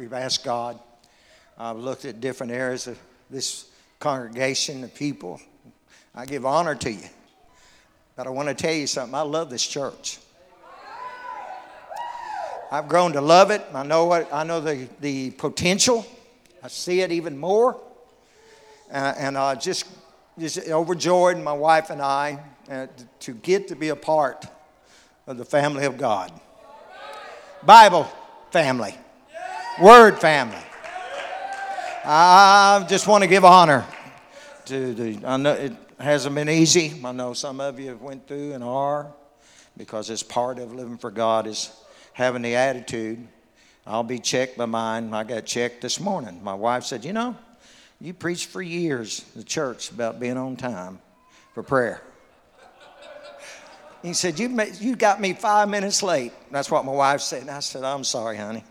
we've asked God. I've looked at different areas of this congregation of people. I give honor to you. But I want to tell you something. I love this church. I've grown to love it. I know what I know the, the potential. I see it even more. Uh, and I just just overjoyed, my wife and I, uh, to get to be a part of the family of God. Bible family, Word family. I just want to give honor to the. I know it hasn't been easy. I know some of you have went through and are, because it's part of living for God is having the attitude. I'll be checked by mine. I got checked this morning. My wife said, "You know, you preached for years the church about being on time for prayer." He said, you, you got me five minutes late. That's what my wife said. And I said, I'm sorry, honey.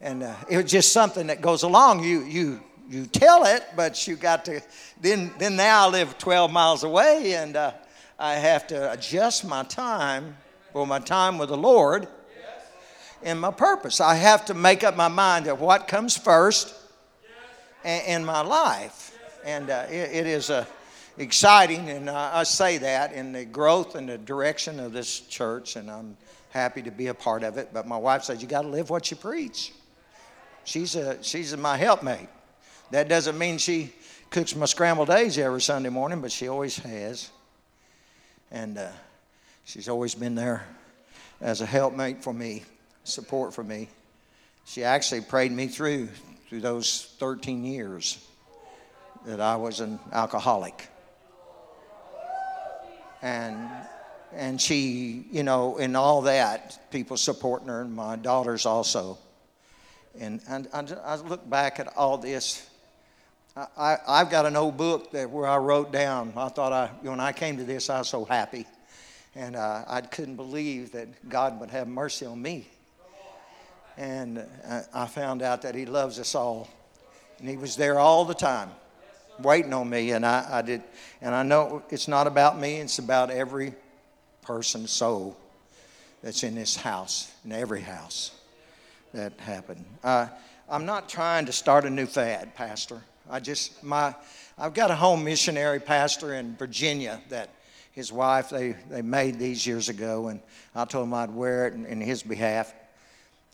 And uh, it was just something that goes along. You, you, you tell it, but you got to, then, then now I live 12 miles away and uh, I have to adjust my time for my time with the Lord and my purpose. I have to make up my mind of what comes first in my life. And uh, it, it is a, exciting, and I, I say that in the growth and the direction of this church, and I'm happy to be a part of it. But my wife says, You got to live what you preach. She's, a, she's my helpmate. That doesn't mean she cooks my scrambled eggs every Sunday morning, but she always has. And uh, she's always been there as a helpmate for me, support for me. She actually prayed me through through those 13 years that I was an alcoholic and and she, you know, and all that, people supporting her, and my daughters also. And, and I, I look back at all this. I, I, have got an old book that where I wrote down. I thought I, when I came to this, I was so happy. And uh, I couldn't believe that God would have mercy on me. And uh, I found out that He loves us all. And He was there all the time waiting on me, and I, I did. And I know it's not about me; it's about every person's soul that's in this house, in every house that happened. Uh, I'm not trying to start a new fad, Pastor. I just my I've got a home missionary pastor in Virginia that his wife they they made these years ago, and I told him I'd wear it in, in his behalf.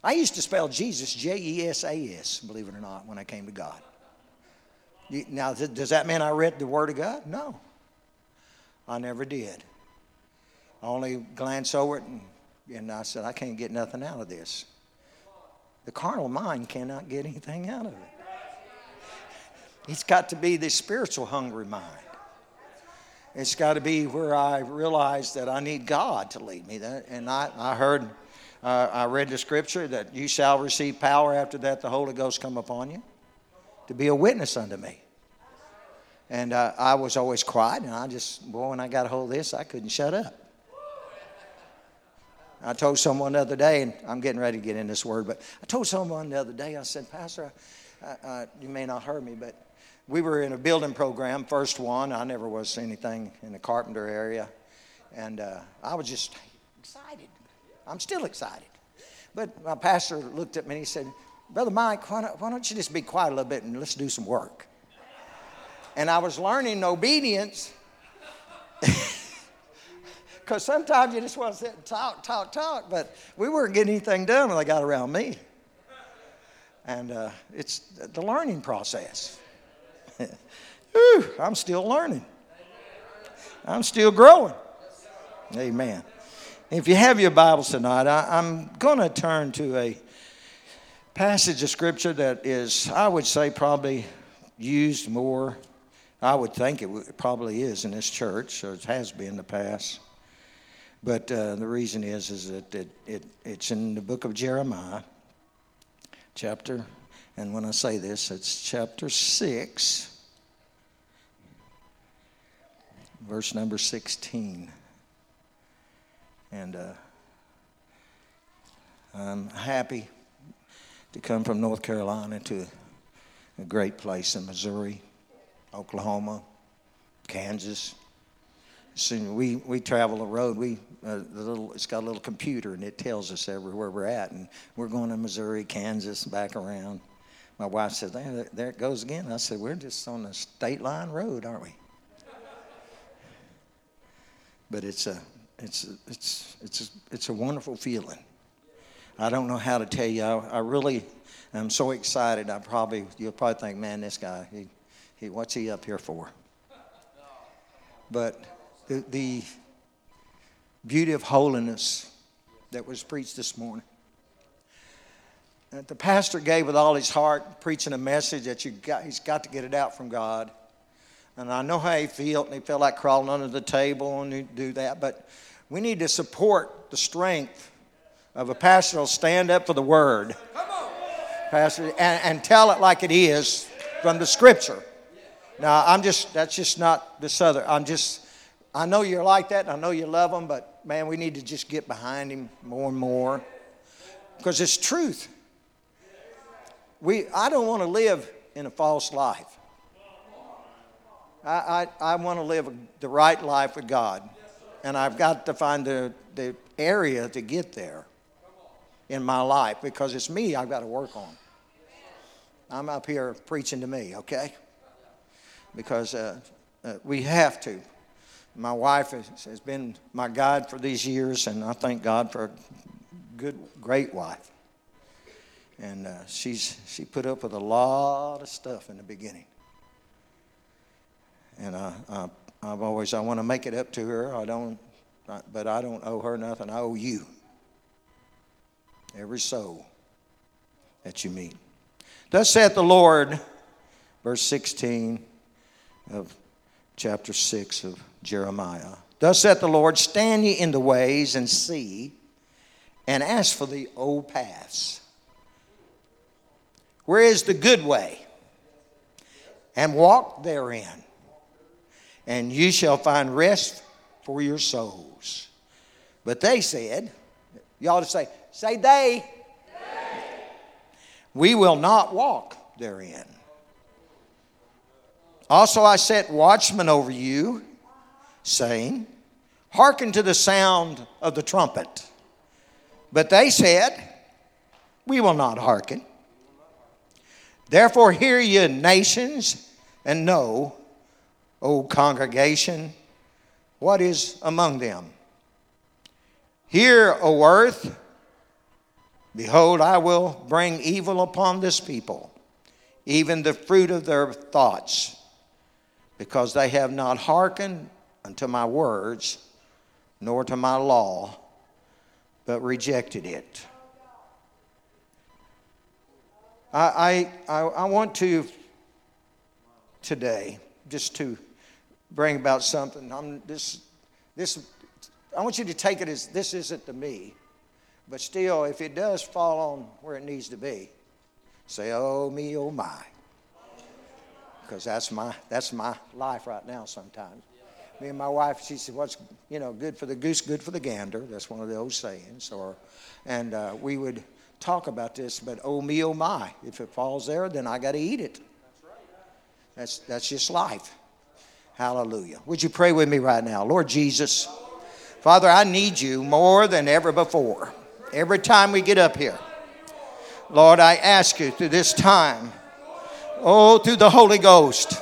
I used to spell Jesus J E S A S, believe it or not, when I came to God. Now, does that mean I read the Word of God? No. I never did. I only glanced over it and, and I said, I can't get nothing out of this. The carnal mind cannot get anything out of it. It's got to be the spiritual hungry mind. It's got to be where I realize that I need God to lead me. And I, I heard, uh, I read the scripture that you shall receive power after that the Holy Ghost come upon you to be a witness unto me. And uh, I was always quiet, and I just, boy, when I got a hold of this, I couldn't shut up. I told someone the other day, and I'm getting ready to get in this word, but I told someone the other day, I said, Pastor, you may not heard me, but we were in a building program, first one. I never was anything in the carpenter area. And uh, I was just excited. I'm still excited. But my pastor looked at me and he said, Brother Mike, why don't, why don't you just be quiet a little bit and let's do some work? And I was learning obedience. Because sometimes you just want to sit and talk, talk, talk, but we weren't getting anything done when they got around me. And uh, it's the learning process. Whew, I'm still learning, I'm still growing. Amen. If you have your Bibles tonight, I, I'm going to turn to a passage of scripture that is, I would say, probably used more. I would think it probably is in this church, or it has been in the past. But uh, the reason is, is that it, it, it's in the book of Jeremiah, chapter, and when I say this, it's chapter 6, verse number 16. And uh, I'm happy to come from North Carolina to a great place in Missouri, Oklahoma, Kansas, So we, we travel the road. We the little it's got a little computer and it tells us everywhere we're at. And we're going to Missouri, Kansas, back around. My wife said, "There, there it goes again." I said, "We're just on the state line road, aren't we?" But it's a it's a, it's it's a, it's a wonderful feeling. I don't know how to tell you. I, I really am so excited. I probably you'll probably think, "Man, this guy, he, he what's he up here for?" But the, the beauty of holiness that was preached this morning. That the pastor gave with all his heart, preaching a message that you got, he's got to get it out from God. And I know how he felt, and he felt like crawling under the table and do that. But we need to support the strength of a pastor who'll stand up for the word, pastor, and, and tell it like it is from the scripture. Now, I'm just, that's just not the southern. I'm just, I know you're like that, and I know you love them, but man, we need to just get behind him more and more because it's truth. We, I don't want to live in a false life. I, I, I want to live the right life with God. And I've got to find the, the area to get there in my life because it's me I've got to work on. I'm up here preaching to me, okay? Because uh, uh, we have to. My wife has, has been my guide for these years, and I thank God for a good, great wife. And uh, she's she put up with a lot of stuff in the beginning. And I, I, I've always I want to make it up to her. I don't, but I don't owe her nothing. I owe you. Every soul that you meet. Thus saith the Lord, verse 16 of chapter 6 of Jeremiah. Thus saith the Lord, stand ye in the ways and see, and ask for the old paths. Where is the good way? And walk therein, and you shall find rest for your souls. But they said, you ought to say, say they. they. We will not walk therein. Also, I set watchmen over you, saying, Hearken to the sound of the trumpet. But they said, We will not hearken. Therefore, hear ye nations, and know, O congregation, what is among them. Hear, O earth, behold, I will bring evil upon this people, even the fruit of their thoughts because they have not hearkened unto my words, nor to my law, but rejected it. I, I, I want to today just to bring about something. I'm this, this, I want you to take it as this isn't to me, but still, if it does fall on where it needs to be, say, oh me, oh my because that's my that's my life right now. Sometimes, me and my wife, she said, "What's you know good for the goose, good for the gander." That's one of the old sayings. Or, and uh, we would talk about this. But oh me, oh my, if it falls there, then I got to eat it. That's that's just life. Hallelujah. Would you pray with me right now, Lord Jesus? Father, I need you more than ever before. Every time we get up here, Lord, I ask you through this time Oh, through the Holy Ghost.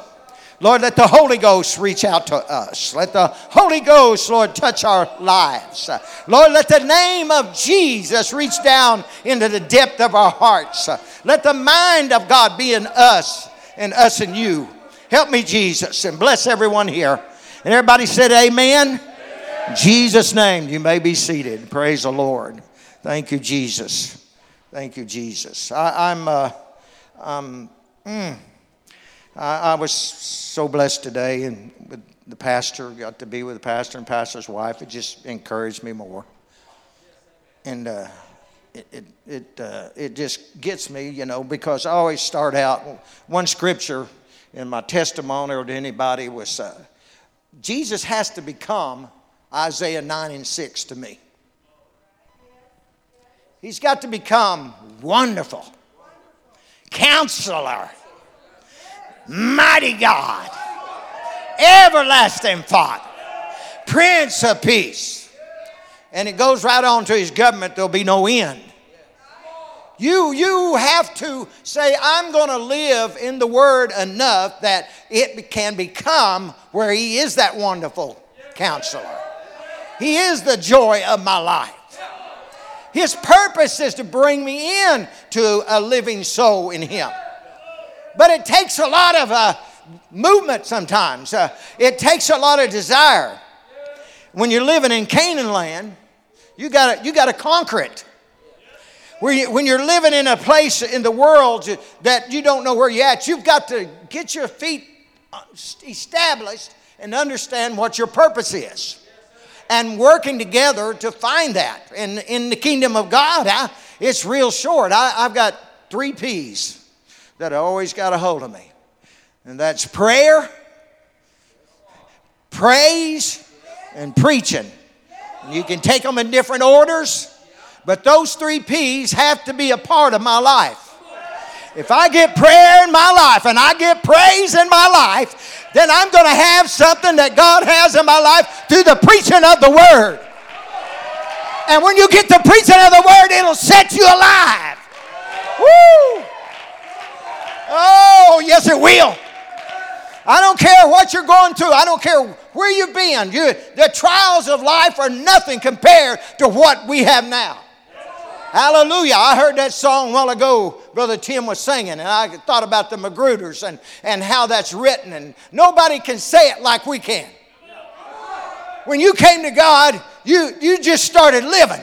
Lord, let the Holy Ghost reach out to us. Let the Holy Ghost, Lord, touch our lives. Lord, let the name of Jesus reach down into the depth of our hearts. Let the mind of God be in us and us in you. Help me, Jesus, and bless everyone here. And everybody said, Amen. Amen. Jesus' name, you may be seated. Praise the Lord. Thank you, Jesus. Thank you, Jesus. I, am uh, I'm Mm. I, I, was so blessed today, and with the pastor, got to be with the pastor and pastor's wife. It just encouraged me more. And uh, it, it, it, uh, it just gets me, you know, because I always start out, one scripture in my testimony or to anybody was uh, Jesus has to become Isaiah 9 and 6 to me. He's got to become wonderful Counselor, Mighty God, Everlasting Father, Prince of Peace. And it goes right on to his government, there'll be no end. You, you have to say, I'm going to live in the Word enough that it can become where He is that wonderful counselor. He is the joy of my life. His purpose is to bring me in to a living soul in Him. But it takes a lot of uh, movement sometimes, uh, it takes a lot of desire. When you're living in Canaan land, you gotta, you gotta conquer it. When you're living in a place in the world that you don't know where you're at, you've got to get your feet established and understand what your purpose is. And working together to find that. And in the kingdom of God, I, it's real short. I, I've got three P's that I always got a hold of me. And that's prayer, praise, and preaching. You can take them in different orders. But those three P's have to be a part of my life. If I get prayer in my life and I get praise in my life, then I'm going to have something that God has in my life through the preaching of the Word. And when you get the preaching of the Word, it'll set you alive. Woo! Oh, yes, it will. I don't care what you're going through. I don't care where you've been. You, the trials of life are nothing compared to what we have now. Hallelujah. I heard that song a while ago, Brother Tim was singing, and I thought about the Magruders and, and how that's written, and nobody can say it like we can. When you came to God, you, you just started living.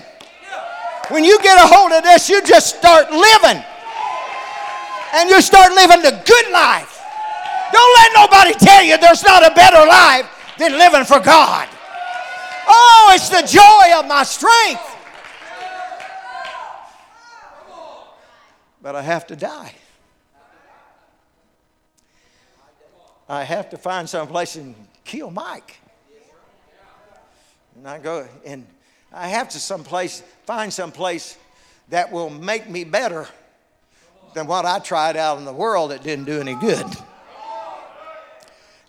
When you get a hold of this, you just start living. And you start living the good life. Don't let nobody tell you there's not a better life than living for God. Oh, it's the joy of my strength. But I have to die. I have to find some place and kill Mike. And I go and I have to someplace find some place that will make me better than what I tried out in the world that didn't do any good.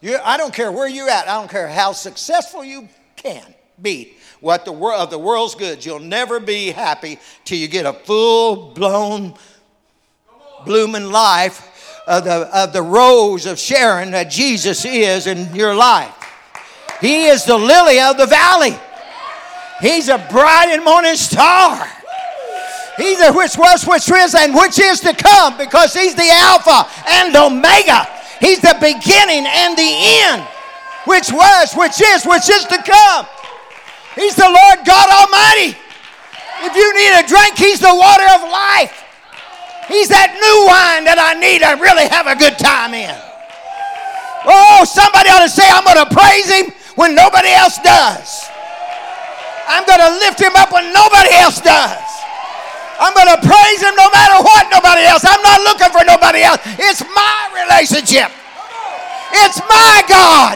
You, I don't care where you're at. I don't care how successful you can be. What the world of the world's goods, you'll never be happy till you get a full blown blooming life of the, of the rose of Sharon that Jesus is in your life. He is the lily of the valley. He's a bright and morning star. He's the which was, which is, and which is to come because he's the Alpha and Omega. He's the beginning and the end. Which was, which is, which is to come. He's the Lord God Almighty. If you need a drink, He's the water of life. He's that new wine that I need to really have a good time in. Oh, somebody ought to say, I'm going to praise him when nobody else does. I'm going to lift him up when nobody else does. I'm going to praise him no matter what nobody else. I'm not looking for nobody else. It's my relationship. It's my God.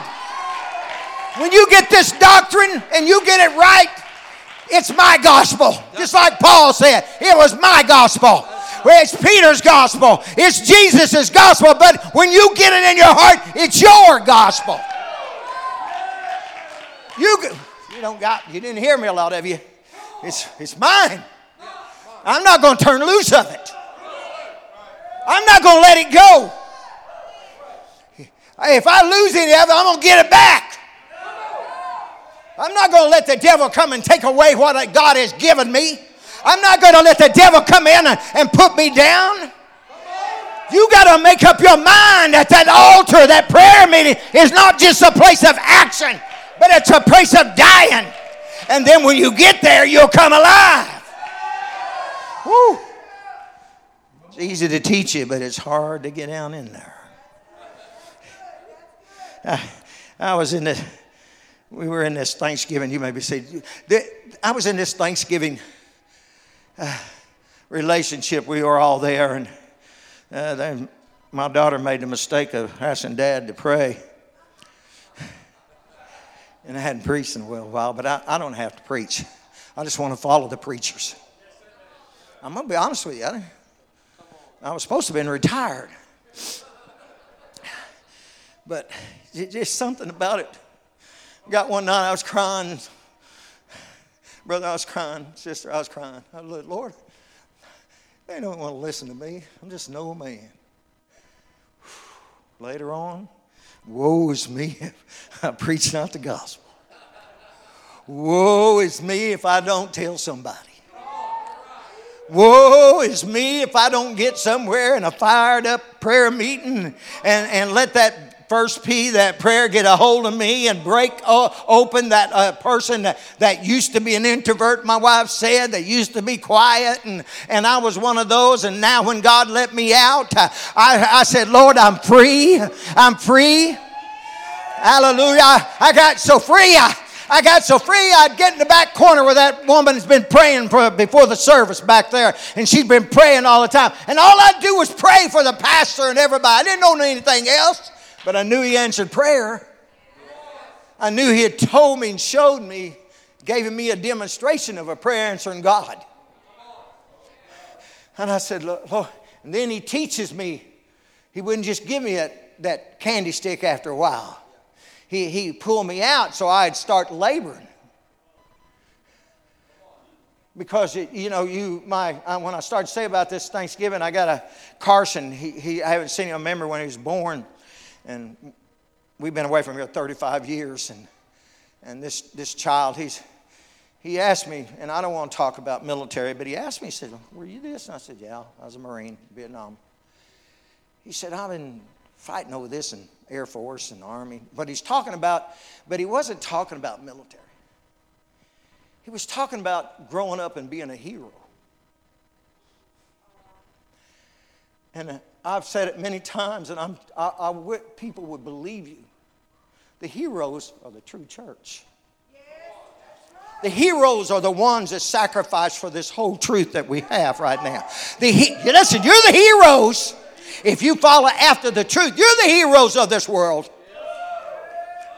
When you get this doctrine and you get it right, it's my gospel. Just like Paul said, it was my gospel. It's Peter's gospel. It's Jesus' gospel. But when you get it in your heart, it's your gospel. You, you don't got, you didn't hear me a lot of you. It's, it's mine. I'm not going to turn loose of it. I'm not going to let it go. If I lose any of it, I'm going to get it back. I'm not going to let the devil come and take away what God has given me. I'm not going to let the devil come in and, and put me down. You got to make up your mind that that altar, that prayer meeting is not just a place of action, but it's a place of dying. And then when you get there, you'll come alive. Woo. It's easy to teach you, but it's hard to get down in there. I, I was in this, we were in this Thanksgiving, you maybe say, I was in this Thanksgiving relationship, we were all there, and uh, then my daughter made the mistake of asking dad to pray. And I hadn't preached in a while, but I, I don't have to preach. I just want to follow the preachers. I'm going to be honest with you. I, I was supposed to have been retired. But just something about it Got one night I was crying. Brother, I was crying. Sister, I was crying. I was Lord, they don't want to listen to me. I'm just an old man. Later on, woe is me if I preach not the gospel. Woe is me if I don't tell somebody. Woe is me if I don't get somewhere in a fired up prayer meeting and, and let that first P, that prayer, get a hold of me and break open that uh, person that, used to be an introvert, my wife said, that used to be quiet. And, and I was one of those. And now when God let me out, I, I said, Lord, I'm free. I'm free. Hallelujah. I, I got so free. I, I got so free, I'd get in the back corner where that woman's been praying for, before the service back there, and she'd been praying all the time. And all I'd do was pray for the pastor and everybody. I didn't know anything else. But I knew He answered prayer. I knew He had told me and showed me, gave me a demonstration of a prayer answering God. And I said, Lord, and then He teaches me. He wouldn't just give me a, that candy stick after a while. He, he pulled me out so I'd start laboring because it, you know you my when I started to say about this Thanksgiving, I got a Carson. He, he I haven't seen him. I remember when he was born, and we've been away from here 35 years. And, and this, this child, he's, he asked me, and I don't want to talk about military, but he asked me, he said, Were you this? And I said, Yeah, I was a Marine, Vietnam. He said, I've been fighting over this in Air Force and Army. But he's talking about, but he wasn't talking about military. He was talking about growing up and being a hero. And uh, I've said it many times, and I'm, I, I, people would believe you. The heroes are the true church. The heroes are the ones that sacrifice for this whole truth that we have right now. The he, listen, you're the heroes if you follow after the truth. You're the heroes of this world.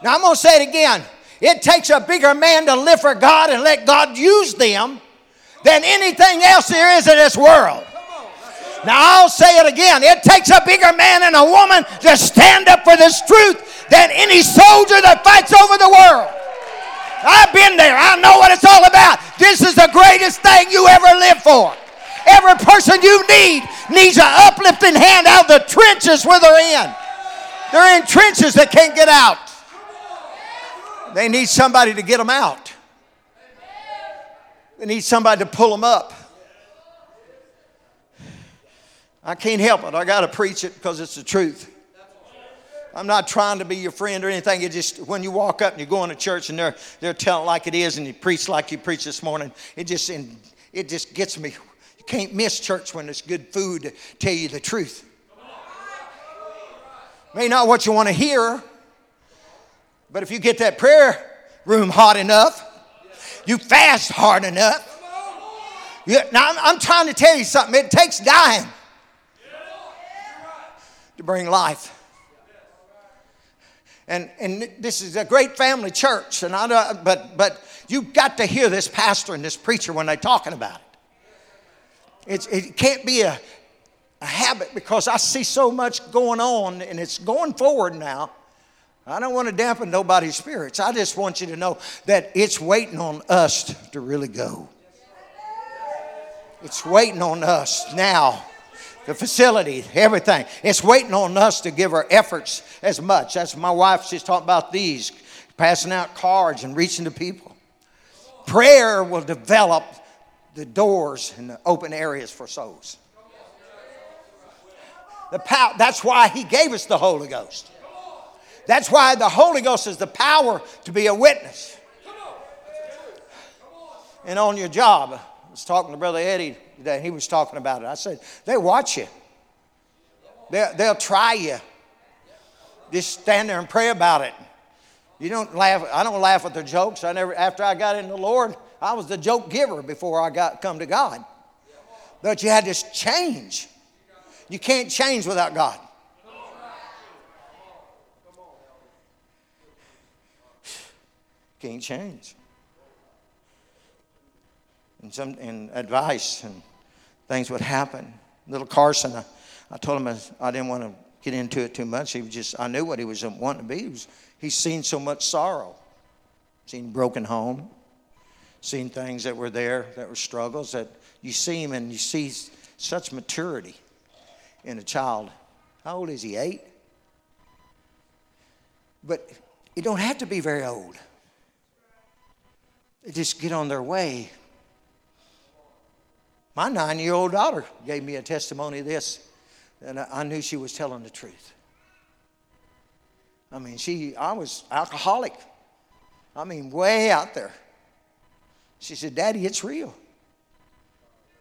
Now I'm going to say it again. It takes a bigger man to live for God and let God use them than anything else there is in this world. Now I'll say it again. It takes a bigger man and a woman to stand up for this truth than any soldier that fights over the world. I've been there. I know what it's all about. This is the greatest thing you ever live for. Every person you need needs an uplifting hand out of the trenches where they're in. They're in trenches that can't get out. They need somebody to get them out. They need somebody to pull them up. I can't help it. I got to preach it because it's the truth. I'm not trying to be your friend or anything. It just when you walk up and you're going to church and they're they're telling like it is and you preach like you preach this morning, it just it just gets me. You can't miss church when there's good food to tell you the truth. May not what you want to hear, but if you get that prayer room hot enough, you fast hard enough. You, now I'm, I'm trying to tell you something. It takes dying bring life. And, and this is a great family church, and I, know, but, but you've got to hear this pastor and this preacher when they're talking about it. It's, it can't be a, a habit because I see so much going on, and it's going forward now. I don't want to dampen nobody's spirits. I just want you to know that it's waiting on us to really go. It's waiting on us now the facility, everything. It's waiting on us to give our efforts as much. That's my wife, she's talking about these, passing out cards and reaching to people. Prayer will develop the doors and the open areas for souls. The power, that's why he gave us the Holy Ghost. That's why the Holy Ghost is the power to be a witness. And on your job, was talking to Brother Eddie that he was talking about it. I said, they watch you. They'll, they'll try you. Just stand there and pray about it. You don't laugh. I don't laugh at their jokes. I never. After I got in the Lord, I was the joke giver before I got come to God. But you had to change. You can't change without God. Can't change and some and advice and things would happen. Little Carson, I, I told him I, I, didn't want to get into it too much. He was just I knew what he was wanting to be. He was, he's seen so much sorrow. seen broken home, seen things that were there that were struggles that you see him and you see such maturity in a child. How old is he? Eight? But you don't have to be very old. They just get on their way. My nine year old daughter gave me a testimony of this, and I knew she was telling the truth. I mean, she, I was alcoholic. I mean, way out there. She said, Daddy, it's real.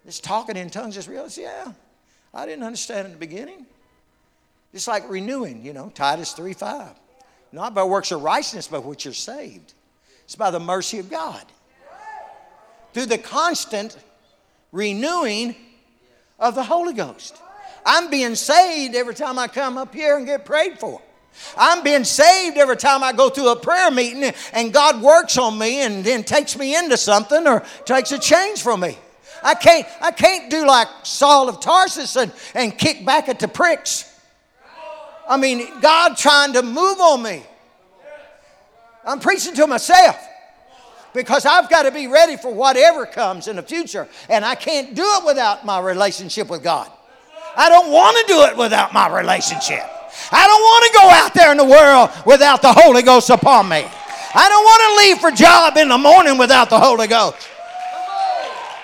This talking in tongues is real. I said, Yeah. I didn't understand in the beginning. It's like renewing, you know, Titus 3 5. Not by works of righteousness, but which you're saved. It's by the mercy of God. Through the constant renewing of the Holy Ghost. I'm being saved every time I come up here and get prayed for. I'm being saved every time I go through a prayer meeting and God works on me and then takes me into something or takes a change from me. I can't, I can't do like Saul of Tarsus and, and kick back at the pricks. I mean, God trying to move on me. I'm preaching to myself because I've got to be ready for whatever comes in the future. And I can't do it without my relationship with God. I don't want to do it without my relationship. I don't want to go out there in the world without the Holy Ghost upon me. I don't want to leave for job in the morning without the Holy Ghost.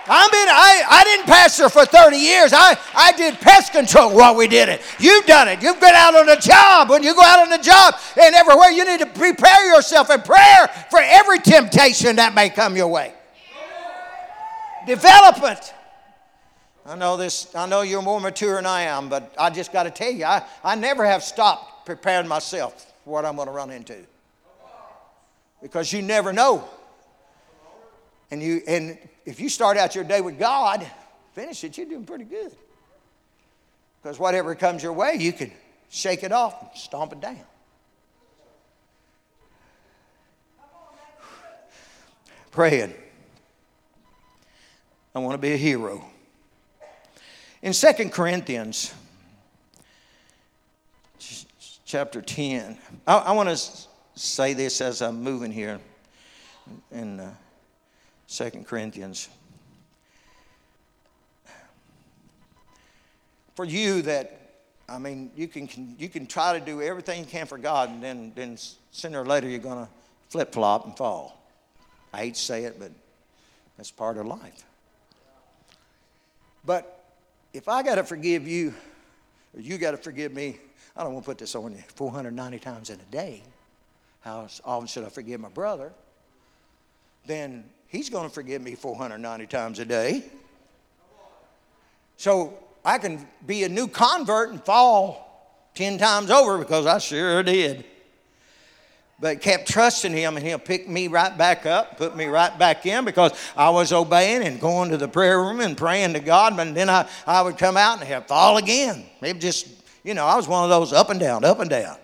I mean, I, I didn't pastor for 30 years. I, I did pest control while we did it. You've done it. You've been out on the job. When you go out on the job and everywhere, you need to prepare yourself in prayer for every temptation that may come your way. Development. I know this, I know you're more mature than I am, but I just got to tell you, I, I never have stopped preparing myself for what I'm going to run into. Because you never know. And you and if you start out your day with God, finish it, you're doing pretty good. Because whatever comes your way, you can shake it off and stomp it down. Praying. I want to be a hero. In 2 Corinthians chapter 10, I, I want to say this as I'm moving here in uh, 2 Corinthians. For you that, I mean, you can, you can try to do everything you can for God, and then, then sooner or later you're going to flip flop and fall. I hate to say it, but that's part of life. But if I got to forgive you, or you got to forgive me, I don't want to put this on you 490 times in a day. How often should I forgive my brother? Then he's going to forgive me 490 times a day. So I can be a new convert and fall 10 times over because I sure did. But kept trusting him and he'll pick me right back up put me right back in because i was obeying and going to the prayer room and praying to god. And then i, I would come out and he'd fall again. Maybe just you know i was one of those up and down up and down.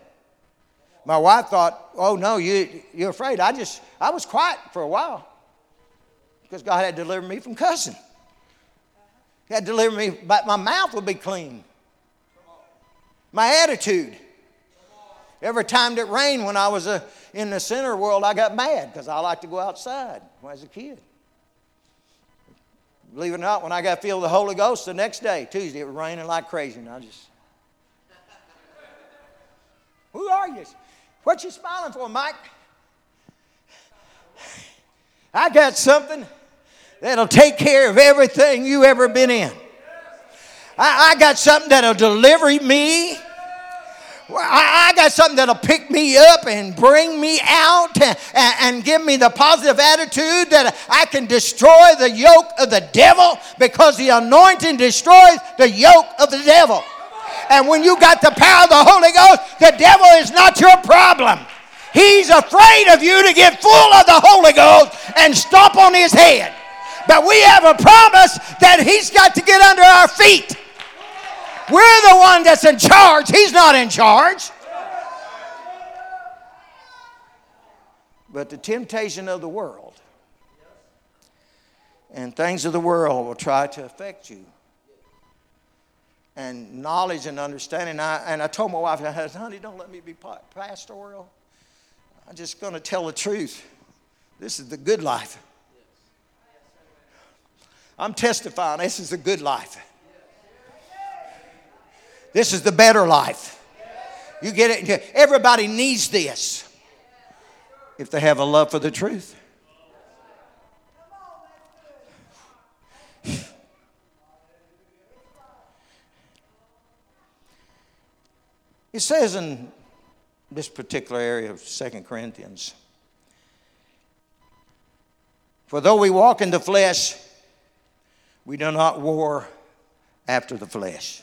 My wife thought oh no you, you're afraid. I just i was quiet for a while because god had delivered me from cussing he had delivered me but my mouth would be clean my attitude Every time it rained when I was uh, in the center world, I got mad because I liked to go outside when I was a kid. Believe it or not, when I got filled with the Holy Ghost the next day, Tuesday, it was raining like crazy, and I just. Who are you? What you smiling for, Mike? I got something that'll take care of everything you ever been in. I, I got something that'll deliver me I, got something that'll pick me up and bring me out and, and, give me the positive attitude that I can destroy the yoke of the devil because the anointing destroys the yoke of the devil. And when you got the power of the Holy Ghost, the devil is not your problem. He's afraid of you to get full of the Holy Ghost and stomp on his head. But we have a promise that he's got to get under our feet. We're the one that's in charge. He's not in charge. But the temptation of the world and things of the world will try to affect you. And knowledge and understanding. I, and I told my wife, I said, honey, don't let me be pastoral. I'm just going to tell the truth. This is the good life. I'm testifying this is the good life. This is the better life. You get it? Everybody needs this if they have a love for the truth. It says in this particular area of Second Corinthians, for though we walk in the flesh, we do not war after the flesh.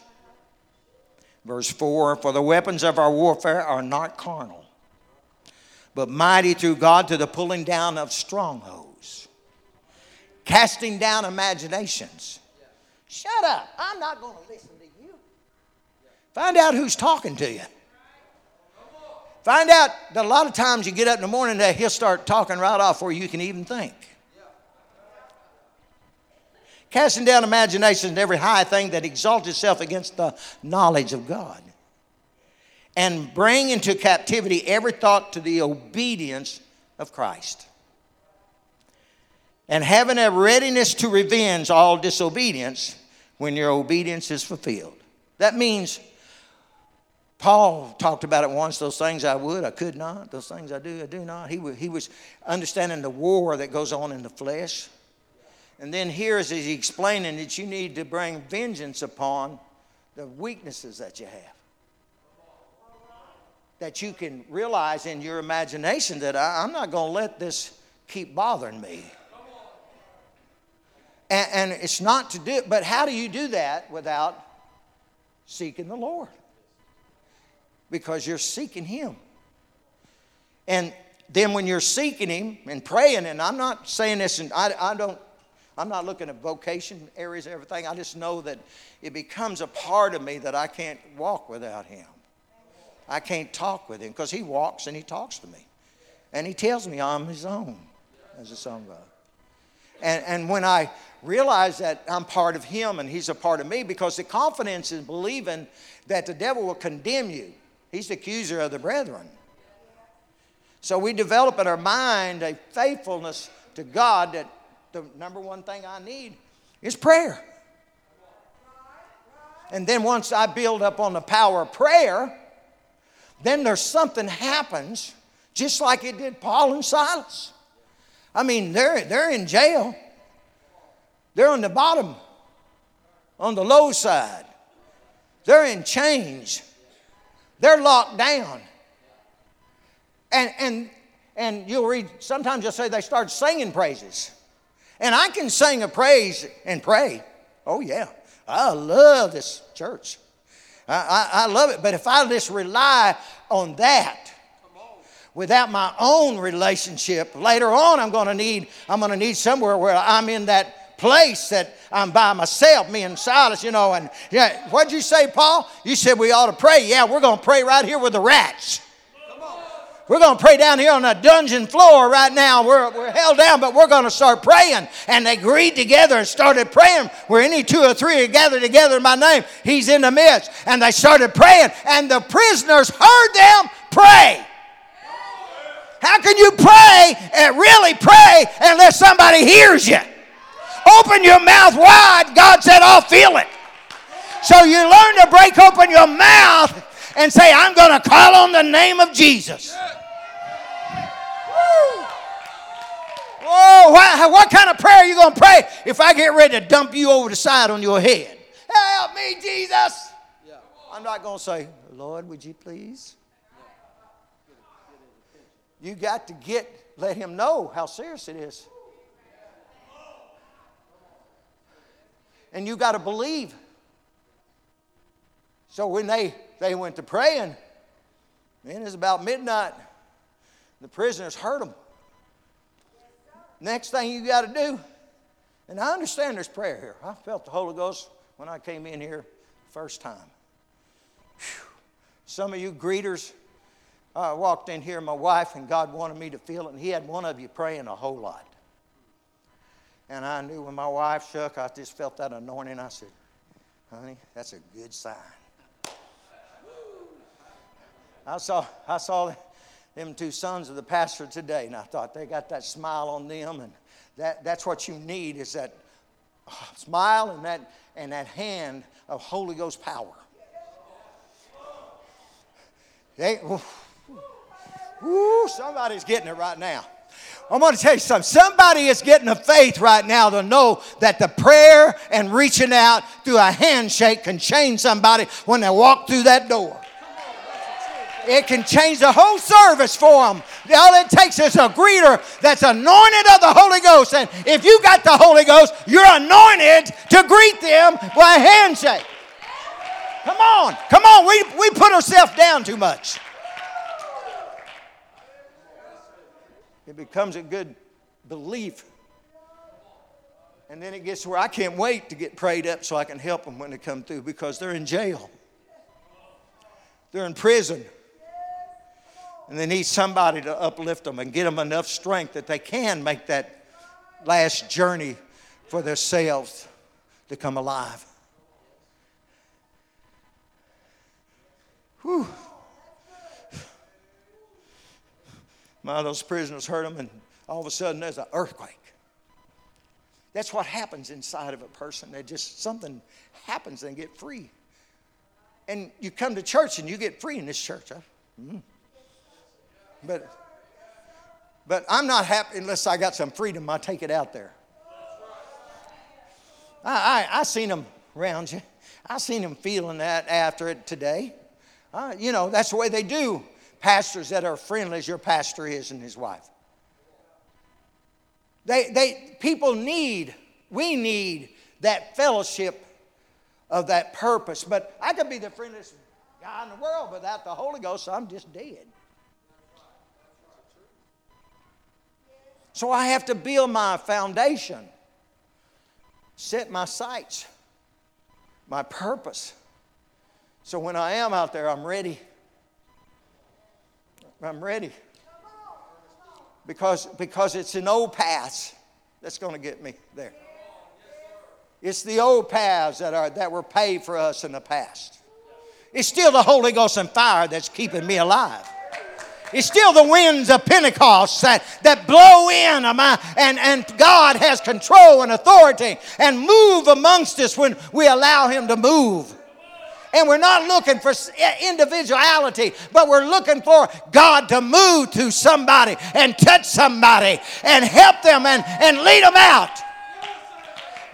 Verse 4 For the weapons of our warfare are not carnal, but mighty through God to the pulling down of strongholds, casting down imaginations. Shut up. I'm not going to listen to you. Find out who's talking to you. Find out that a lot of times you get up in the morning that he'll start talking right off where you can even think. Casting down imaginations and every high thing that exalts itself against the knowledge of God. And bring into captivity every thought to the obedience of Christ. And having a readiness to revenge all disobedience when your obedience is fulfilled. That means Paul talked about it once those things I would, I could not. Those things I do, I do not. He, was, he was understanding the war that goes on in the flesh. And then here is he explaining that you need to bring vengeance upon the weaknesses that you have. That you can realize in your imagination that I, am not going to let this keep bothering me. And, and it's not to do, but how do you do that without seeking the Lord? because you're seeking Him. And then when you're seeking Him and praying, and I'm not saying this, and I, I don't, I'm not looking at vocation areas, and everything. I just know that it becomes a part of me that I can't walk without Him. I can't talk with Him because He walks and He talks to me. And He tells me I'm His own, as the song goes. And, and when I realize that I'm part of Him and He's a part of me, because the confidence in believing that the devil will condemn you He's the accuser of the brethren. So we develop in our mind a faithfulness to God that the number one thing I need is prayer. And then once I build up on the power of prayer, then there's something happens, just like it did Paul and Silas. I mean, they're, they're in jail. They're on the bottom, on the low side. They're in chains. They're locked down. And, and, and you'll read, sometimes you'll say they start singing praises. And I can sing a praise and pray. Oh, yeah. I love this church. I, I, I love it. But if I just rely on that, without my own relationship later on i'm going to need i'm going to need somewhere where i'm in that place that I'm by myself, me and Silas, you know. And yeah, what'd you say, Paul? You said we ought to pray. Yeah, we're going to pray right here with the rats. We're going to pray down here on the dungeon floor right now. We're, we're held down, but we're going to start praying. And they agreed together and started praying. Where any two or three are gathered together in my name, He's in the midst. And they started praying, and the prisoners heard them pray. How can you pray and really pray unless somebody hears you? Open your mouth wide. God said, I'll feel it. So you learn to break open your mouth and say, I'm going to call on the name of Jesus. Whoa, what, what kind of prayer are you going to pray if I get ready to dump you over the side on your head? Help me, Jesus. I'm not going to say, Lord, would you please? You got to get, let him know how serious it is. and you got to believe. So when they, they went to praying, then it's about midnight. The prisoners heard them. Next thing you got to do, and I understand there's prayer here. I felt the Holy Ghost when I came in here first time. Whew. Some of you greeters, I walked in here, my wife, and God wanted me to feel it, and He had one of you praying a whole lot. And I knew when my wife shook, I just felt that anointing. I said, honey, that's a good sign. I saw, I saw them two sons of the pastor today, and I thought they got that smile on them, and that, that's what you need is that uh, smile and that, and that hand of Holy Ghost power. They, ooh, somebody's getting it right now. I'm going to tell you something. Somebody is getting a faith right now to know that the prayer and reaching out through a handshake can change somebody when they walk through that door. It can change the whole service for them. All it takes is a greeter that's anointed of the Holy Ghost. And if you got the Holy Ghost, you're anointed to greet them by a handshake. Come on, come on. We, we put ourselves down too much. It becomes a good belief. And then it gets to where I can't wait to get prayed up so I can help them when they come through because they're in jail. They're in prison. And they need somebody to uplift them and get them enough strength that they can make that last journey for themselves to come alive. Whew. My, those prisoners hurt them, and all of a sudden there's an earthquake. That's what happens inside of a person. They just something happens and get free. And you come to church and you get free in this church. Huh? Mm. But, but I'm not happy unless I got some freedom. I take it out there. I, I, I seen them around you. I seen them feeling that after it today. Uh, you know, that's the way they do. Pastors that are friendly as your pastor is and his wife. They, they, people need, we need that fellowship of that purpose. But I could be the friendliest guy in the world without the Holy Ghost, so I'm just dead. So I have to build my foundation, set my sights, my purpose. So when I am out there, I'm ready. I'm ready. Because, because it's an old path that's going to get me there. It's the old paths that, are, that were paved for us in the past. It's still the Holy Ghost and fire that's keeping me alive. It's still the winds of Pentecost that, that blow in and, and God has control and authority and move amongst us when we allow Him to move. And we're not looking for individuality, but we're looking for God to move to somebody and touch somebody and help them and, and lead them out.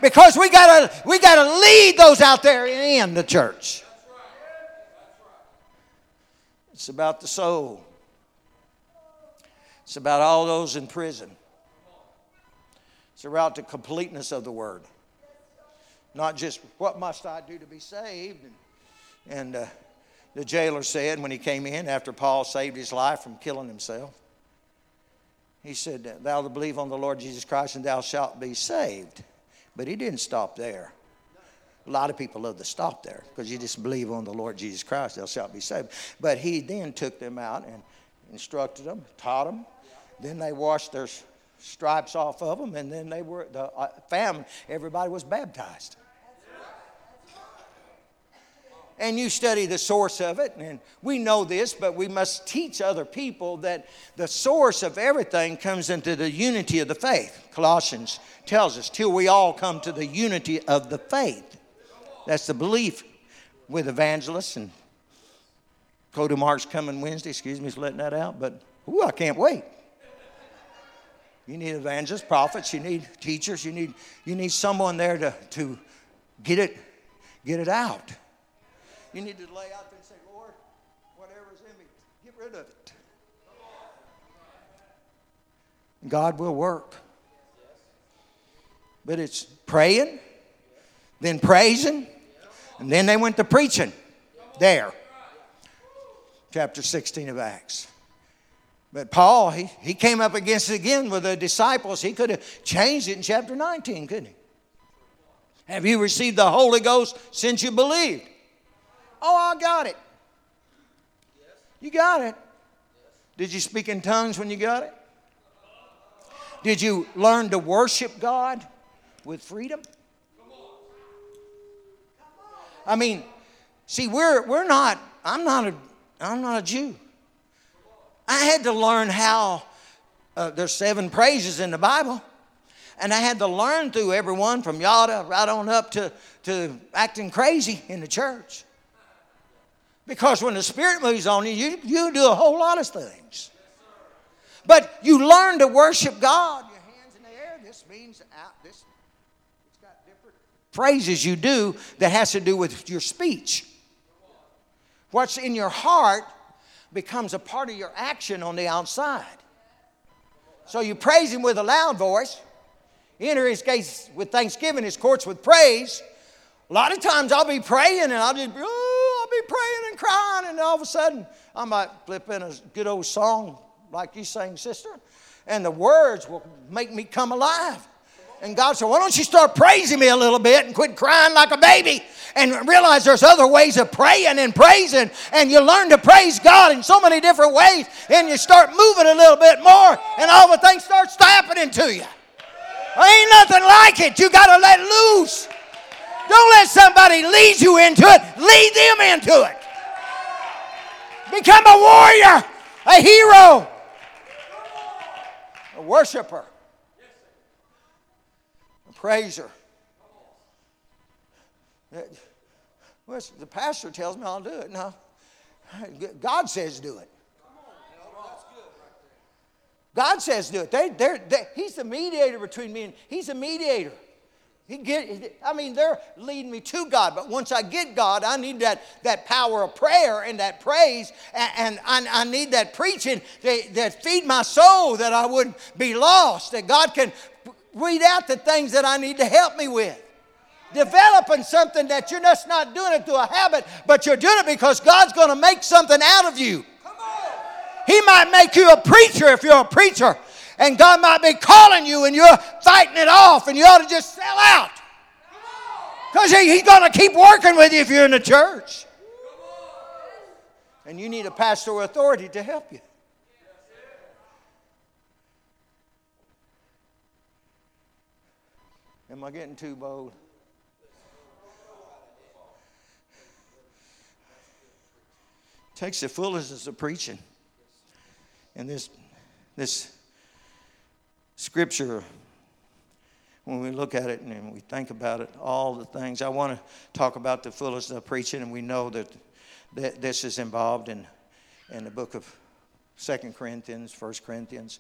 Because we gotta we gotta lead those out there in the church. It's about the soul. It's about all those in prison. It's about the completeness of the word. Not just what must I do to be saved. And, and uh, the jailer said when he came in after Paul saved his life from killing himself, he said, Thou that believe on the Lord Jesus Christ and thou shalt be saved. But he didn't stop there. A lot of people love to stop there because you just believe on the Lord Jesus Christ, thou shalt be saved. But he then took them out and instructed them, taught them, then they washed their stripes off of them, and then they were, the uh, family, everybody was baptized. And you study the source of it, and we know this, but we must teach other people that the source of everything comes into the unity of the faith. Colossians tells us, till we all come to the unity of the faith. That's the belief with evangelists and Cody Mark's coming Wednesday. Excuse me for letting that out, but ooh, I can't wait. You need evangelists, prophets, you need teachers, you need, you need someone there to, to get, it, get it out. You need to lay out there and say, Lord, whatever's in me, get rid of it. God will work. But it's praying, then praising, and then they went to preaching there. Chapter 16 of Acts. But Paul, he, he came up against it again with the disciples. He could have changed it in chapter 19, couldn't he? Have you received the Holy Ghost since you believed? Oh, I got it. You got it. Did you speak in tongues when you got it? Did you learn to worship God with freedom? I mean, see, we're, we're not, I'm not a, I'm not a Jew. I had to learn how, uh, there's seven praises in the Bible. And I had to learn through everyone from Yada right on up to, to acting crazy in the church. Because when the Spirit moves on you, you, you do a whole lot of things. But you learn to worship God. Your hands in the air. This means out. This it's got different phrases you do that has to do with your speech. What's in your heart becomes a part of your action on the outside. So you praise Him with a loud voice, enter His gates with thanksgiving, His courts with praise. A lot of times I'll be praying and I'll just, oh, I'll be praying and crying, and all of a sudden I might flip in a good old song like you sang, sister, and the words will make me come alive. And God said, Why don't you start praising me a little bit and quit crying like a baby and realize there's other ways of praying and praising. And you learn to praise God in so many different ways. And you start moving a little bit more, and all the things start happening to you. Ain't nothing like it. You got to let loose. Don't let somebody lead you into it, lead them into it. Become a warrior, a hero, a worshiper praiser. Well, the pastor tells me I'll do it. No, God says do it. God says do it. They, they're, they, he's the mediator between me and He's a mediator. He get, I mean, they're leading me to God, but once I get God, I need that, that power of prayer and that praise, and, and I, I, need that preaching that, that feed my soul that I wouldn't be lost, that God can weed out the things that I need to help me with. Developing something that you're just not doing it through a habit, but you're doing it because God's going to make something out of you. He might make you a preacher if you're a preacher, and God might be calling you and you're fighting it off, and you ought to just sell out. Because He's going to keep working with you if you're in the church. And you need a pastoral authority to help you. Am I getting too bold? Takes the foolishness of preaching. And this, this scripture, when we look at it and we think about it, all the things, I want to talk about the foolishness of preaching, and we know that, that this is involved in, in the book of Second Corinthians, First Corinthians,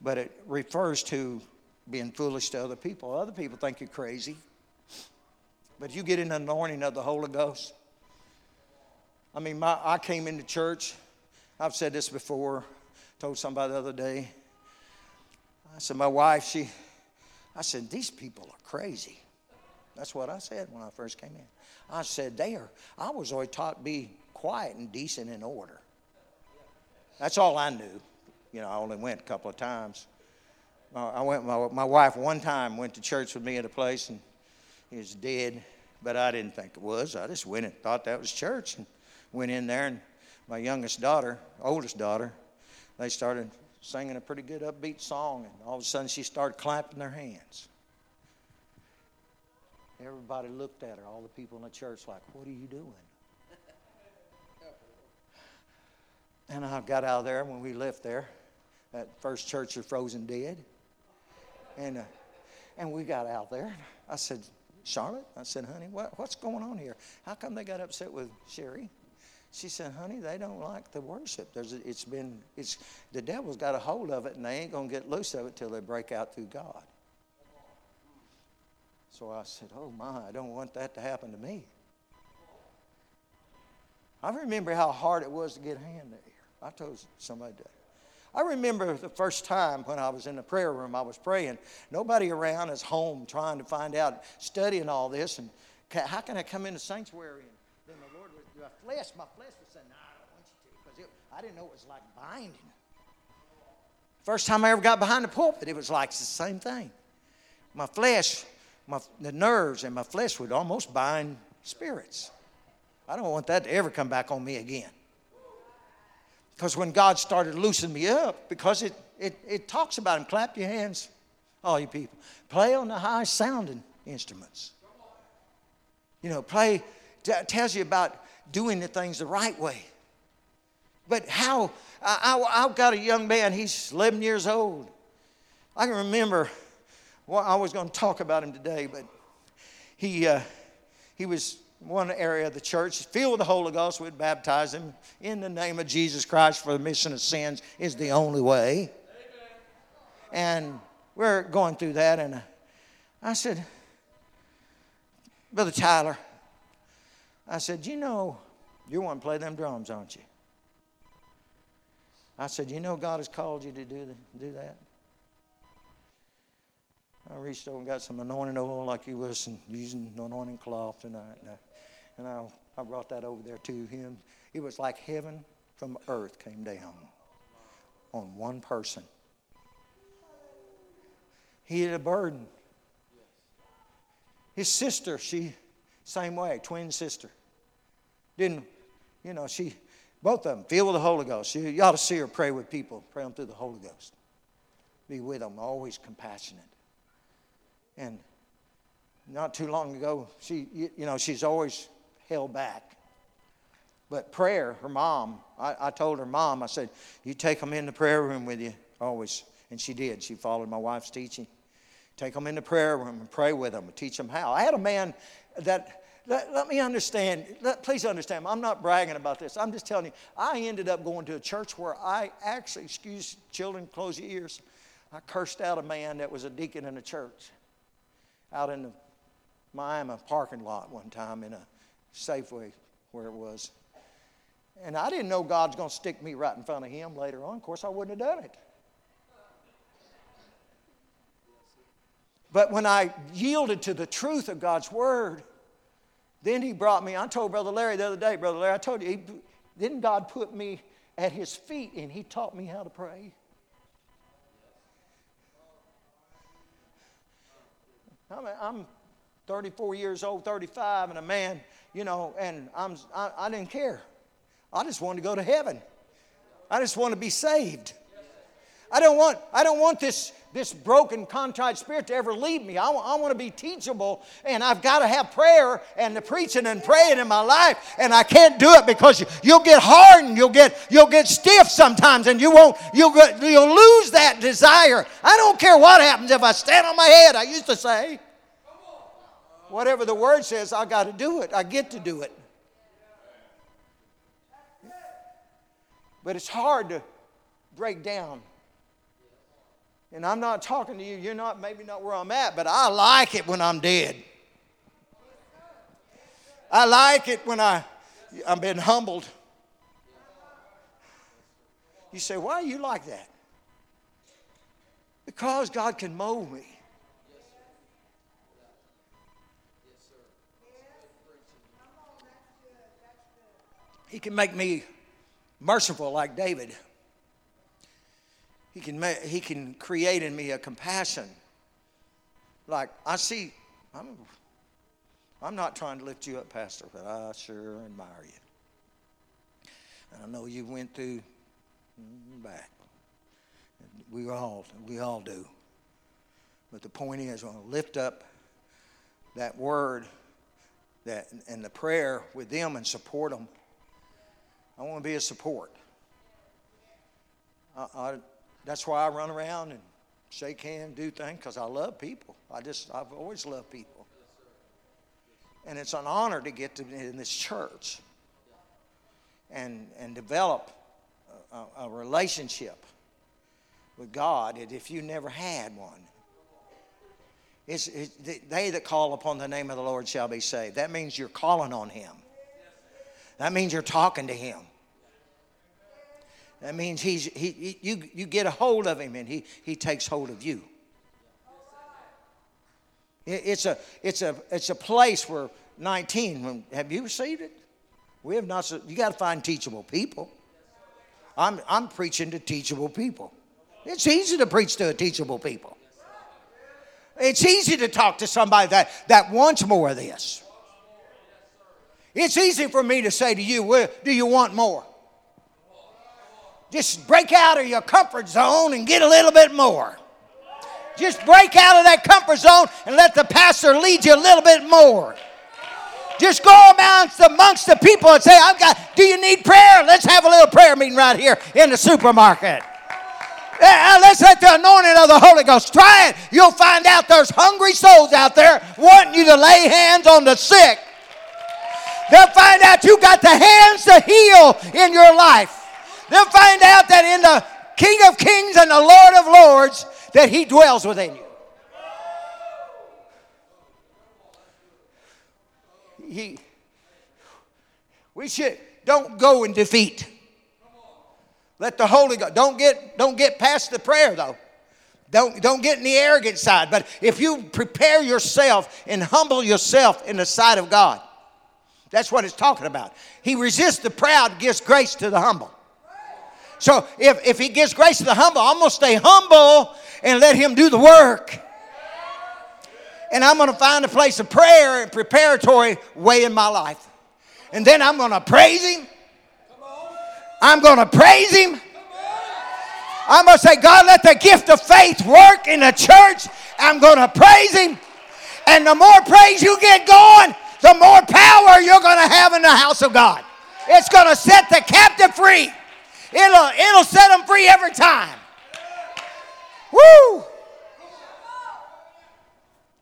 but it refers to being foolish to other people. Other people think you're crazy. But you get an anointing of the Holy Ghost. I mean, my, I came into church. I've said this before, told somebody the other day. I said, my wife, she, I said, these people are crazy. That's what I said when I first came in. I said, they are, I was always taught be quiet and decent in order. That's all I knew. You know, I only went a couple of times. Uh, I went. My, my wife one time went to church with me at a place, and he was dead. But I didn't think it was. I just went and thought that was church, and went in there. And my youngest daughter, oldest daughter, they started singing a pretty good upbeat song, and all of a sudden she started clapping their hands. Everybody looked at her. All the people in the church, like, "What are you doing?" And I got out of there when we left there. That first church of Frozen Dead. And, uh, and we got out there. I said, Charlotte, I said, honey, what, what's going on here? How come they got upset with Sherry? She said, honey, they don't like the worship. There's, it's been, it's, the devil's got a hold of it and they ain't going to get loose of it till they break out through God. So I said, oh my, I don't want that to happen to me. I remember how hard it was to get a hand there. I told somebody that. I remember the first time when I was in the prayer room, I was praying. Nobody around is home trying to find out, studying all this. And how can I come in the sanctuary? And then the Lord would, do my flesh, my flesh would say, no, I don't want you to. Because I didn't know it was like binding. First time I ever got behind the pulpit, it was like the same thing. My flesh, my, the nerves and my flesh would almost bind spirits. I don't want that to ever come back on me again. Because when God started loosening me up, because it, it, it talks about him, clap your hands, all you people. Play on the high sounding instruments. You know, play, t- tells you about doing the things the right way. But how? I, I, have got a young man, he's 11 years old. I can remember, well, I was going to talk about him today, but he, uh, he was one area of the church, filled with the Holy Ghost. We'd baptize them in the name of Jesus Christ for the remission of sins is the only way. And we're going through that, and I said, Brother Tyler, I said, You know, you want to play them drums, aren't you? I said, You know, God has called you to do, the, do that. I reached over and got some anointing oil like he was using the anointing cloth tonight. And, I, and I, I brought that over there to him. It was like heaven from earth came down on one person. He had a burden. His sister, she, same way, twin sister. Didn't, you know, she, both of them, filled with the Holy Ghost. You, you ought to see her pray with people, pray them through the Holy Ghost. Be with them, always compassionate. And not too long ago, she, you know, she's always held back. But prayer, her mom, I, I told her mom, I said, you take them in the prayer room with you, always. And she did. She followed my wife's teaching. Take them in the prayer room and pray with them and teach them how. I had a man that let, let, me understand, let, please understand, I'm not bragging about this. I'm just telling you, I ended up going to a church where I actually, excuse children, close your ears, I cursed out a man that was a deacon in a church out in the Miami parking lot one time in a Safeway where it was. And I didn't know God's going to stick me right in front of him later on. Of course, I wouldn't have done it. But when I yielded to the truth of God's word, then he brought me. I told Brother Larry the other day, Brother Larry, I told you, he, didn't God put me at his feet and he taught me how to pray? I'm, I'm 34 years old, 35, and a man, you know, and I'm, I, I didn't care. I just wanted to go to heaven. I just want to be saved. I don't want, I don't want this, this broken, contrite spirit to ever leave me. I, I want to be teachable, and I've got to have prayer and the preaching and praying in my life, and I can't do it because you, you'll get hardened, you'll get, you'll get stiff sometimes, and you won't, you'll, you'll lose that desire. I don't care what happens if I stand on my head, I used to say. Whatever the word says, I got to do it. I get to do it. But it's hard to break down and I'm not talking to you, you're not maybe not where I'm at, but I like it when I'm dead. I like it when I, I've been humbled. You say, why are you like that? Because God can mold me. He can make me merciful like David. He can, make, he can create in me a compassion. Like, I see, I'm, I'm not trying to lift you up, Pastor, but I sure admire you. And I know you went through back. We all, we all do. But the point is, I want to lift up that word that, and the prayer with them and support them. I want to be a support. I, I, that's why I run around and shake hands, do things, because I love people. I just, I've always loved people. And it's an honor to get to in this church and, and develop a, a relationship with God if you never had one. It's, it, they that call upon the name of the Lord shall be saved. That means you're calling on Him. That means you're talking to Him. That means he's, he, he, you, you get a hold of him and he, he takes hold of you. It's a, it's, a, it's a place where 19, have you received it? We have not, you got to find teachable people. I'm, I'm preaching to teachable people. It's easy to preach to a teachable people. It's easy to talk to somebody that, that wants more of this. It's easy for me to say to you, well, do you want more? Just break out of your comfort zone and get a little bit more. Just break out of that comfort zone and let the pastor lead you a little bit more. Just go amongst, amongst the people and say, I've got, do you need prayer? Let's have a little prayer meeting right here in the supermarket. Uh, let's let the anointing of the Holy Ghost. Try it. You'll find out there's hungry souls out there wanting you to lay hands on the sick. They'll find out you got the hands to heal in your life. They'll find out that in the King of Kings and the Lord of Lords that He dwells within you. He, we should don't go in defeat. Let the Holy Ghost don't get don't get past the prayer though. Don't, don't get in the arrogant side. But if you prepare yourself and humble yourself in the sight of God, that's what it's talking about. He resists the proud, gives grace to the humble. So if, if he gives grace to the humble, I'm going to stay humble and let him do the work. And I'm going to find a place of prayer and preparatory way in my life. And then I'm going to praise him. I'm going to praise him. I'm going to say, God, let the gift of faith work in the church. I'm going to praise him. And the more praise you get going, the more power you're going to have in the house of God. It's going to set the captive free. It'll, it'll set them free every time. Woo!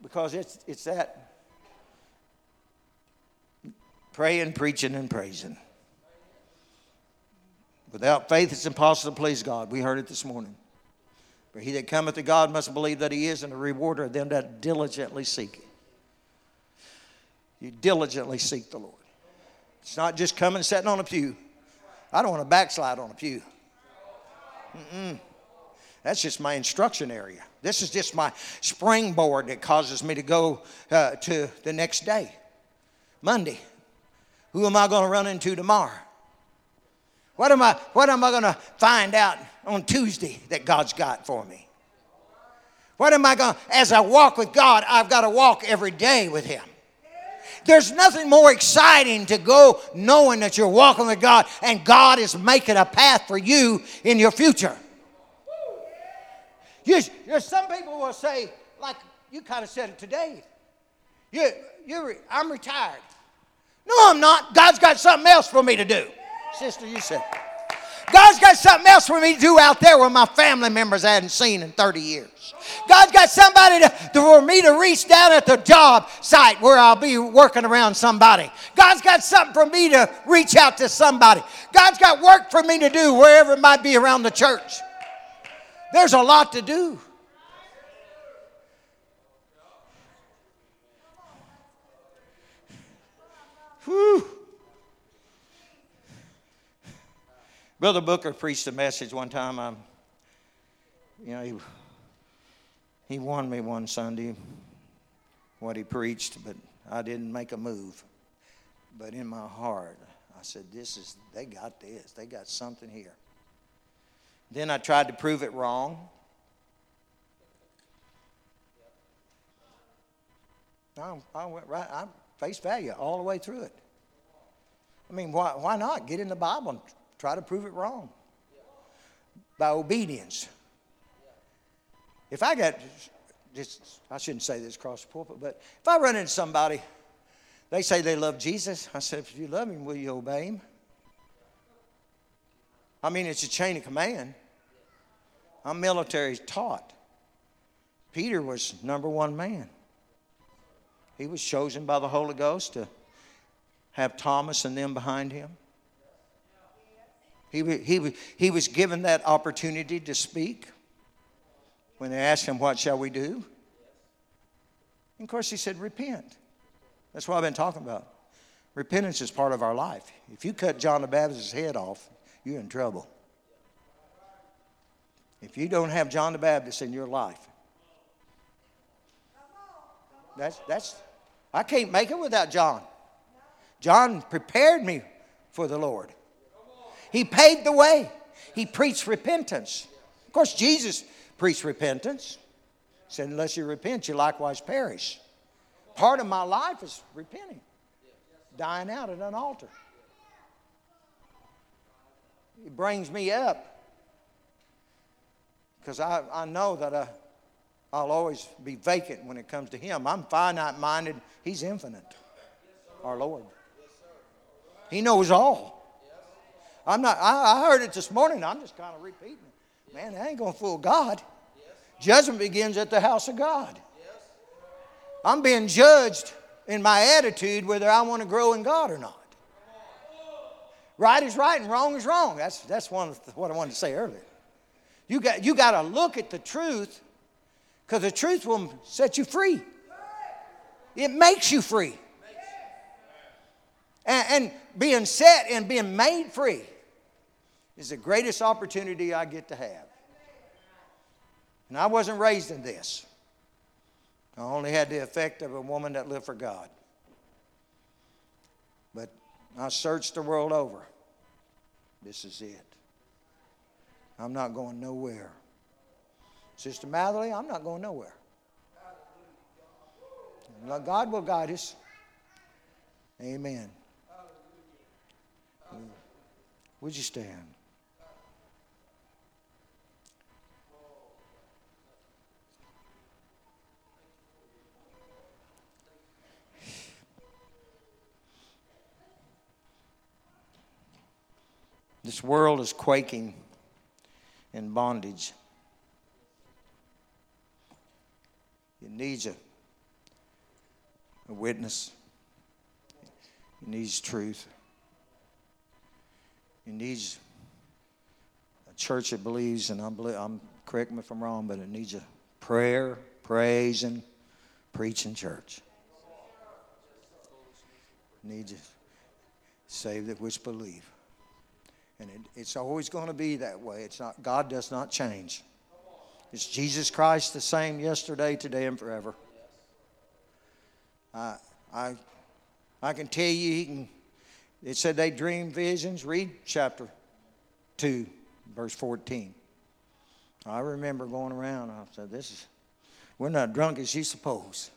Because it's, it's that praying, preaching, and praising. Without faith, it's impossible to please God. We heard it this morning. For he that cometh to God must believe that he is, and a rewarder of them that diligently seek him. You diligently seek the Lord. It's not just coming and sitting on a pew. I don't want to backslide on a pew. Mm-mm. That's just my instruction area. This is just my springboard that causes me to go uh, to the next day. Monday. Who am I going to run into tomorrow? What am I, what am I going to find out on Tuesday that God's got for me? What am I going to, as I walk with God, I've got to walk every day with Him. There's nothing more exciting to go knowing that you're walking with God and God is making a path for you in your future. You, some people will say, like you kind of said it today, you, you, I'm retired. No, I'm not. God's got something else for me to do. Sister, you said. God's got something else for me to do out there with my family members I hadn't seen in 30 years. God's got somebody to, to, for me to reach down at the job site where I'll be working around somebody. God's got something for me to reach out to somebody. God's got work for me to do wherever it might be around the church. There's a lot to do. Whew. Brother Booker preached a message one time. I'm, you know, he, he won me one Sunday, what he preached, but I didn't make a move. But in my heart, I said, This is, they got this. They got something here. Then I tried to prove it wrong. I, I went right, I face value all the way through it. I mean, why, why not? Get in the Bible and Try to prove it wrong by obedience. If I got, just, I shouldn't say this across the pulpit, but if I run into somebody, they say they love Jesus. I said, if you love him, will you obey him? I mean, it's a chain of command. I'm military taught. Peter was number one man. He was chosen by the Holy Ghost to have Thomas and them behind him. He, he, he was given that opportunity to speak when they asked him, What shall we do? And of course, he said, Repent. That's what I've been talking about. Repentance is part of our life. If you cut John the Baptist's head off, you're in trouble. If you don't have John the Baptist in your life, that's, that's, I can't make it without John. John prepared me for the Lord. He paved the way. He preached repentance. Of course, Jesus preached repentance. He said, Unless you repent, you likewise perish. Part of my life is repenting, dying out at an altar. It brings me up because I, I know that I, I'll always be vacant when it comes to Him. I'm finite minded, He's infinite. Our Lord. He knows all. I'm not, I, I heard it this morning. I'm just kind of repeating it. Man, I ain't going to fool God. Judgment begins at the house of God. I'm being judged in my attitude whether I want to grow in God or not. Right is right and wrong is wrong. That's, that's one the, what I wanted to say earlier. You got, you got to look at the truth because the truth will set you free. It makes you free. And, and being set and being made free is the greatest opportunity I get to have. And I wasn't raised in this. I only had the effect of a woman that lived for God. But I searched the world over. This is it. I'm not going nowhere. Sister Matherly, I'm not going nowhere. God will guide us. Amen. Would you stand? This world is quaking in bondage. It needs a, a witness. It needs truth. It needs a church that believes, and I'm, I'm correct me if I'm wrong, but it needs a prayer, praise, and preaching church. It needs a save that which believe. And it, it's always going to be that way. It's not, God does not change. It's Jesus Christ the same yesterday, today, and forever. I, I, I can tell you, he can, it said they dream visions. Read chapter 2, verse 14. I remember going around, I said, This is, we're not drunk as you suppose.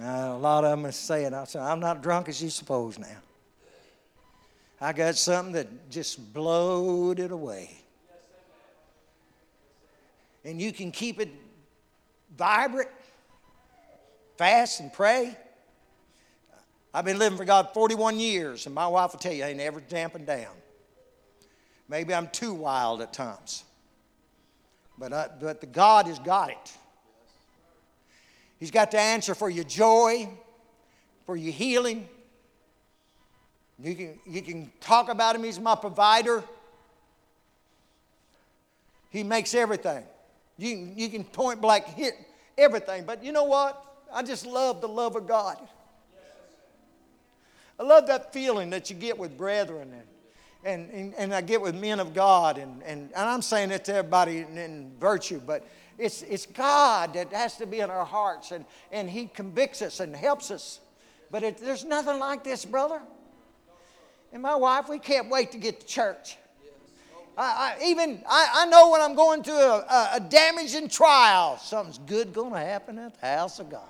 Uh, a lot of them are saying, I said, I'm not drunk as you suppose now. I got something that just blowed it away. And you can keep it vibrant, fast, and pray. I've been living for God 41 years, and my wife will tell you I ain't ever dampened down. Maybe I'm too wild at times. But, I, but the God has got it. He's got the answer for your joy, for your healing, you can, you can talk about him, he's my provider. He makes everything. You, you can point blank hit everything. But you know what? I just love the love of God. I love that feeling that you get with brethren and, and, and, and I get with men of God. And, and, and I'm saying that to everybody in, in virtue, but it's, it's God that has to be in our hearts and, and He convicts us and helps us. But it, there's nothing like this, brother. And my wife, we can't wait to get to church. I, I even I, I, know when I'm going through a, a, a damaging trial, something's good going to happen at the house of God.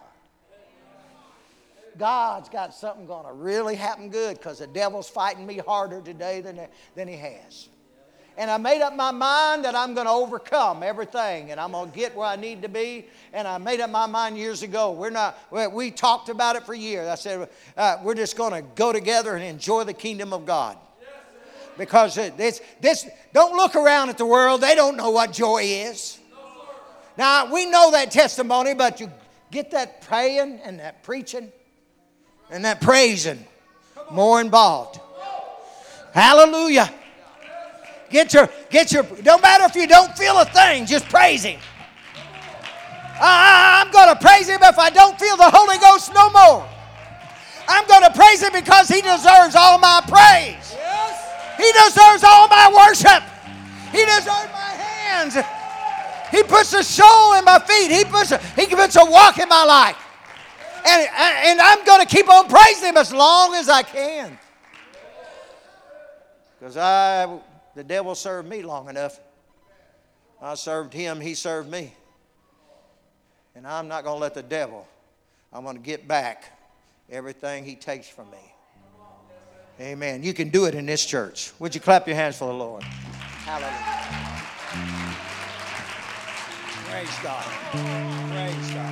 God's got something going to really happen good because the devil's fighting me harder today than, than he has. And I made up my mind that I'm going to overcome everything and I'm going to get where I need to be. And I made up my mind years ago. We're not, we talked about it for years. I said, uh, we're just going to go together and enjoy the kingdom of God. Because this, this, don't look around at the world. They don't know what joy is. Now, we know that testimony, but you get that praying and that preaching and that praising more involved. Hallelujah. Get your, get your, don't matter if you don't feel a thing, just praise Him. I, I'm going to praise Him if I don't feel the Holy Ghost no more. I'm going to praise Him because He deserves all my praise. He deserves all my worship. He deserves my hands. He puts a soul in my feet. He puts a, he puts a walk in my life. And, and I'm going to keep on praising Him as long as I can. Because I the devil served me long enough. I served him, he served me. And I'm not going to let the devil, I'm going to get back everything he takes from me. Amen. You can do it in this church. Would you clap your hands for the Lord? Hallelujah. Praise God. Praise God.